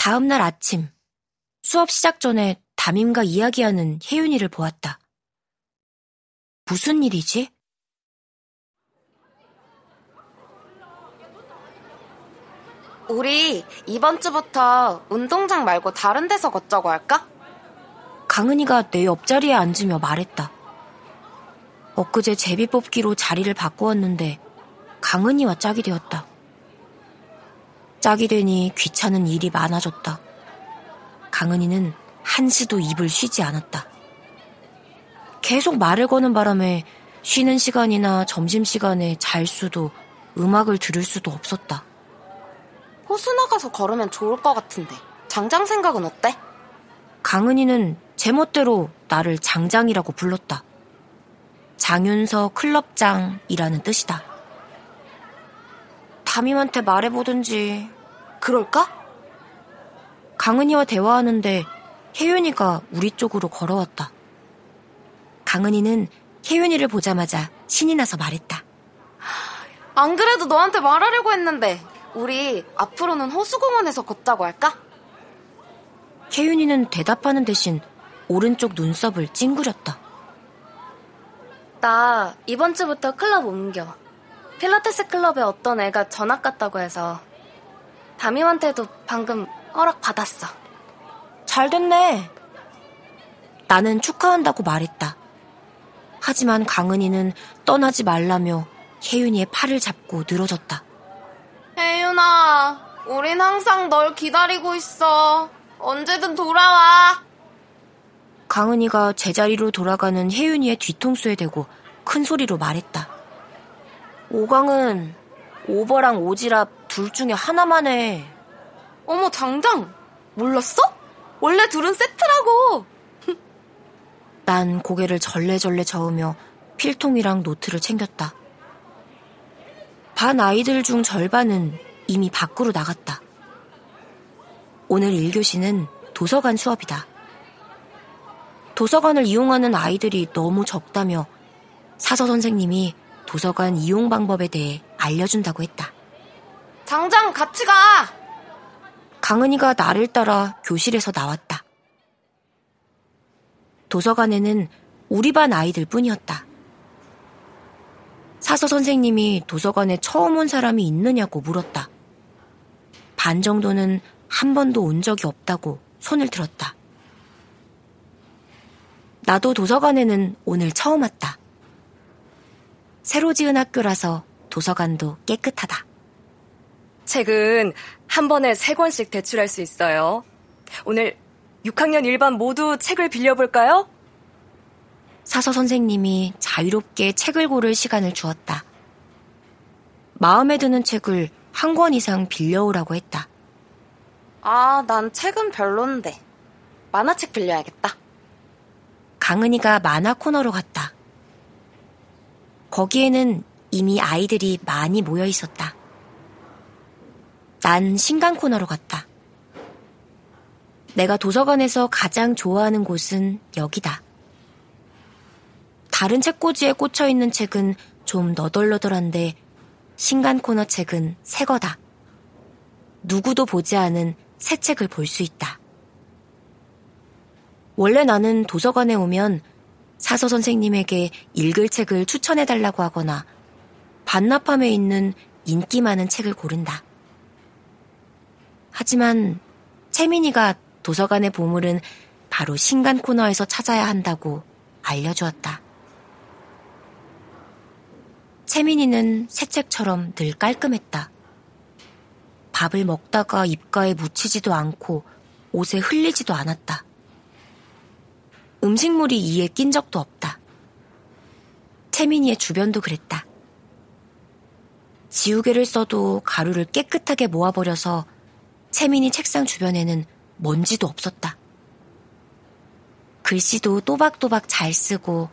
다음 날 아침, 수업 시작 전에 담임과 이야기하는 혜윤이를 보았다. 무슨 일이지? 우리 이번 주부터 운동장 말고 다른 데서 걷자고 할까? 강은이가 내 옆자리에 앉으며 말했다. 엊그제 제비 뽑기로 자리를 바꾸었는데 강은이와 짝이 되었다. 짝이 되니 귀찮은 일이 많아졌다. 강은이는 한시도 입을 쉬지 않았다. 계속 말을 거는 바람에 쉬는 시간이나 점심시간에 잘 수도 음악을 들을 수도 없었다. 호수 나가서 걸으면 좋을 것 같은데 장장 생각은 어때? 강은이는 제멋대로 나를 장장이라고 불렀다. 장윤서 클럽장이라는 뜻이다. 담임한테 말해보든지. 그럴까? 강은이와 대화하는데 혜윤이가 우리 쪽으로 걸어왔다. 강은이는 혜윤이를 보자마자 신이 나서 말했다. 안 그래도 너한테 말하려고 했는데 우리 앞으로는 호수공원에서 걷자고 할까? 혜윤이는 대답하는 대신 오른쪽 눈썹을 찡그렸다. 나 이번 주부터 클럽 옮겨. 필라테스 클럽에 어떤 애가 전학 갔다고 해서 담임한테도 방금 허락 받았어. 잘 됐네. 나는 축하한다고 말했다. 하지만 강은이는 떠나지 말라며 혜윤이의 팔을 잡고 늘어졌다. 혜윤아, 우린 항상 널 기다리고 있어. 언제든 돌아와. 강은이가 제자리로 돌아가는 혜윤이의 뒤통수에 대고 큰 소리로 말했다. 오강은 오버랑 오지랖 둘 중에 하나만 해. 어머, 장장! 몰랐어? 원래 둘은 세트라고! 난 고개를 절레절레 저으며 필통이랑 노트를 챙겼다. 반 아이들 중 절반은 이미 밖으로 나갔다. 오늘 1교시는 도서관 수업이다. 도서관을 이용하는 아이들이 너무 적다며 사서 선생님이 도서관 이용 방법에 대해 알려준다고 했다. 장장 같이 가! 강은이가 나를 따라 교실에서 나왔다. 도서관에는 우리 반 아이들 뿐이었다. 사서 선생님이 도서관에 처음 온 사람이 있느냐고 물었다. 반 정도는 한 번도 온 적이 없다고 손을 들었다. 나도 도서관에는 오늘 처음 왔다. 새로 지은 학교라서 도서관도 깨끗하다. 책은 한 번에 세 권씩 대출할 수 있어요. 오늘 6학년 1반 모두 책을 빌려볼까요? 사서 선생님이 자유롭게 책을 고를 시간을 주었다. 마음에 드는 책을 한 권 이상 빌려오라고 했다. 아, 난 책은 별론데. 만화책 빌려야겠다. 강은이가 만화 코너로 갔다. 거기에는 이미 아이들이 많이 모여 있었다. 난 신간 코너로 갔다. 내가 도서관에서 가장 좋아하는 곳은 여기다. 다른 책꽂이에 꽂혀 있는 책은 좀 너덜너덜한데 신간 코너 책은 새 거다. 누구도 보지 않은 새 책을 볼 수 있다. 원래 나는 도서관에 오면 사서 선생님에게 읽을 책을 추천해달라고 하거나 반납함에 있는 인기 많은 책을 고른다. 하지만 채민이가 도서관의 보물은 바로 신간 코너에서 찾아야 한다고 알려주었다. 채민이는 새 책처럼 늘 깔끔했다. 밥을 먹다가 입가에 묻히지도 않고 옷에 흘리지도 않았다. 음식물이 이에 낀 적도 없다. 채민이의 주변도 그랬다. 지우개를 써도 가루를 깨끗하게 모아버려서 채민이 책상 주변에는 먼지도 없었다. 글씨도 또박또박 잘 쓰고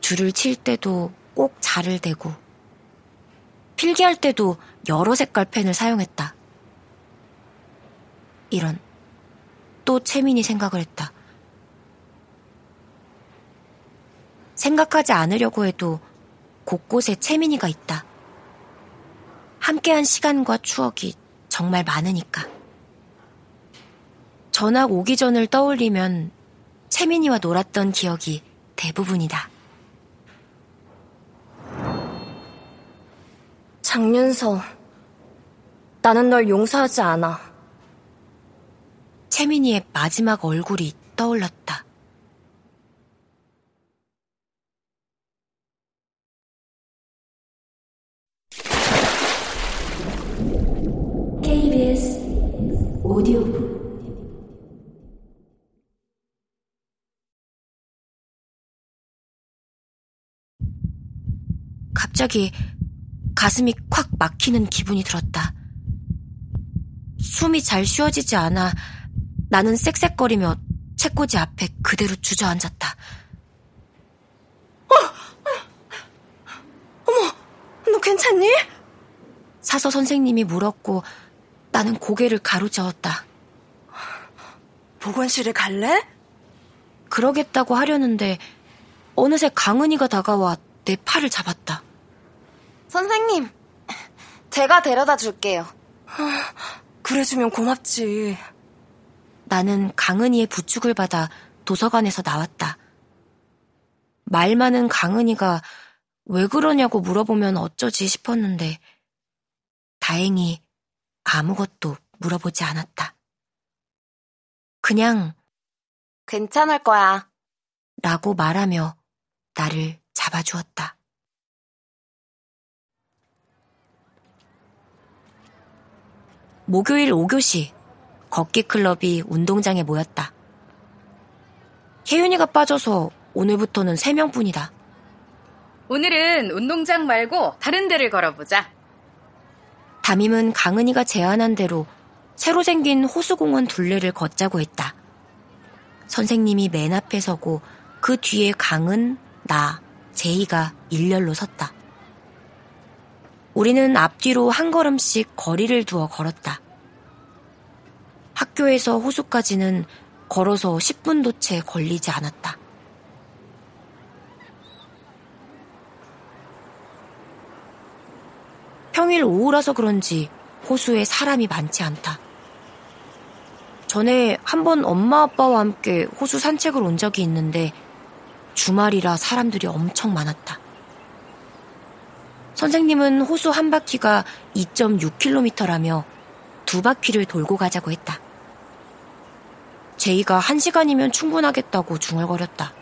줄을 칠 때도 꼭 자를 대고 필기할 때도 여러 색깔 펜을 사용했다. 이런 또 채민이 생각을 했다. 생각하지 않으려고 해도 곳곳에 채민이가 있다. 함께한 시간과 추억이 정말 많으니까. 전학 오기 전을 떠올리면 채민이와 놀았던 기억이 대부분이다. 장윤서, 나는 널 용서하지 않아. 채민이의 마지막 얼굴이 떠올랐다. 오디오북 갑자기 가슴이 콱 막히는 기분이 들었다. 숨이 잘 쉬어지지 않아 나는 쌕쌕거리며 책꽂이 앞에 그대로 주저앉았다. 어! 어머, 너 괜찮니? 사서 선생님이 물었고 나는 고개를 가로저었다. 보건실에 갈래? 그러겠다고 하려는데 어느새 강은이가 다가와 내 팔을 잡았다. 선생님, 제가 데려다 줄게요. 그래주면 고맙지. 나는 강은이의 부축을 받아 도서관에서 나왔다. 말 많은 강은이가 왜 그러냐고 물어보면 어쩌지 싶었는데 다행히 아무것도 물어보지 않았다. 그냥 괜찮을 거야. 라고 말하며 나를 잡아주었다. 목요일 5교시 걷기 클럽이 운동장에 모였다. 혜윤이가 빠져서 오늘부터는 3명뿐이다. 오늘은 운동장 말고 다른 데를 걸어보자. 담임은 강은이가 제안한 대로 새로 생긴 호수공원 둘레를 걷자고 했다. 선생님이 맨 앞에 서고 그 뒤에 강은, 나, 제이가 일렬로 섰다. 우리는 앞뒤로 한 걸음씩 거리를 두어 걸었다. 학교에서 호수까지는 걸어서 10분도 채 걸리지 않았다. 평일 오후라서 그런지 호수에 사람이 많지 않다. 전에 한 번 엄마 아빠와 함께 호수 산책을 온 적이 있는데 주말이라 사람들이 엄청 많았다. 선생님은 호수 한 바퀴가 2.6km라며 두 바퀴를 돌고 가자고 했다. 제이가 한 시간이면 충분하겠다고 중얼거렸다.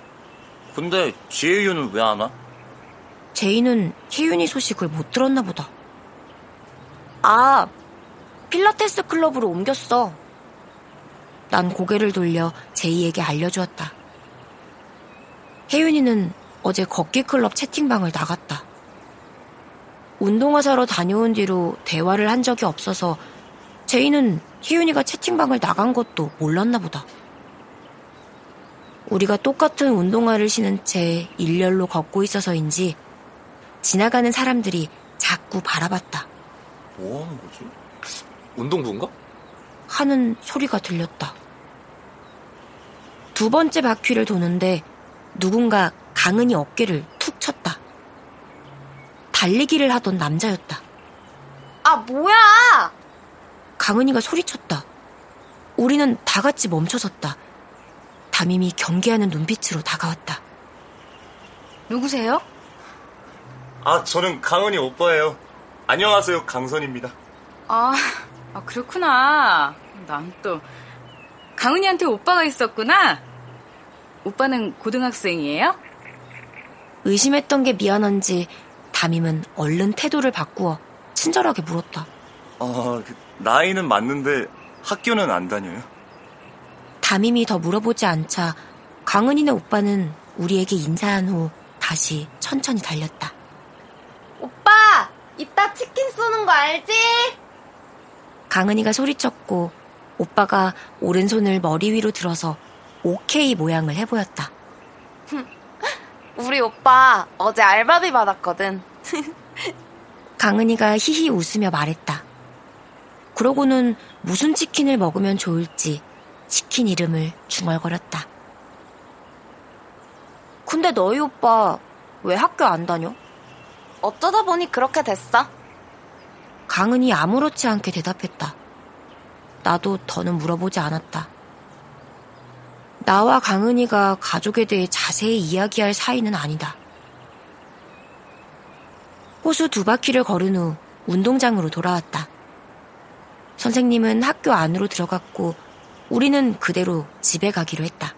근데 지혜윤은 왜 안 와? 제이는 혜윤이 소식을 못 들었나 보다. 아, 필라테스 클럽으로 옮겼어. 난 고개를 돌려 제이에게 알려주었다. 혜윤이는 어제 걷기 클럽 채팅방을 나갔다. 운동화 사러 다녀온 뒤로 대화를 한 적이 없어서 제이는 혜윤이가 채팅방을 나간 것도 몰랐나 보다. 우리가 똑같은 운동화를 신은 채 일렬로 걷고 있어서인지 지나가는 사람들이 자꾸 바라봤다. 뭐 하는 거지? 운동부인가? 하는 소리가 들렸다. 두 번째 바퀴를 도는데 누군가 강은이 어깨를 툭 쳤다. 달리기를 하던 남자였다. 아, 뭐야! 강은이가 소리쳤다. 우리는 다 같이 멈춰섰다. 담임이 경계하는 눈빛으로 다가왔다. 누구세요? 아, 저는 강은이 오빠예요. 안녕하세요, 강선입니다. 아, 아 그렇구나. 난 또 강은이한테 오빠가 있었구나. 오빠는 고등학생이에요? 의심했던 게 미안한지 담임은 얼른 태도를 바꾸어 친절하게 물었다. 아, 그, 나이는 맞는데 학교는 안 다녀요. 담임이 더 물어보지 않자 강은이네 오빠는 우리에게 인사한 후 다시 천천히 달렸다. 이따 치킨 쏘는 거 알지? 강은이가 소리쳤고 오빠가 오른손을 머리 위로 들어서 오케이 모양을 해보였다. 우리 오빠 어제 알바비 받았거든. 강은이가 히히 웃으며 말했다. 그러고는 무슨 치킨을 먹으면 좋을지 치킨 이름을 중얼거렸다. 근데 너희 오빠 왜 학교 안 다녀? 어쩌다 보니 그렇게 됐어. 강은이 아무렇지 않게 대답했다. 나도 더는 물어보지 않았다. 나와 강은이가 가족에 대해 자세히 이야기할 사이는 아니다. 호수 두 바퀴를 걸은 후 운동장으로 돌아왔다. 선생님은 학교 안으로 들어갔고 우리는 그대로 집에 가기로 했다.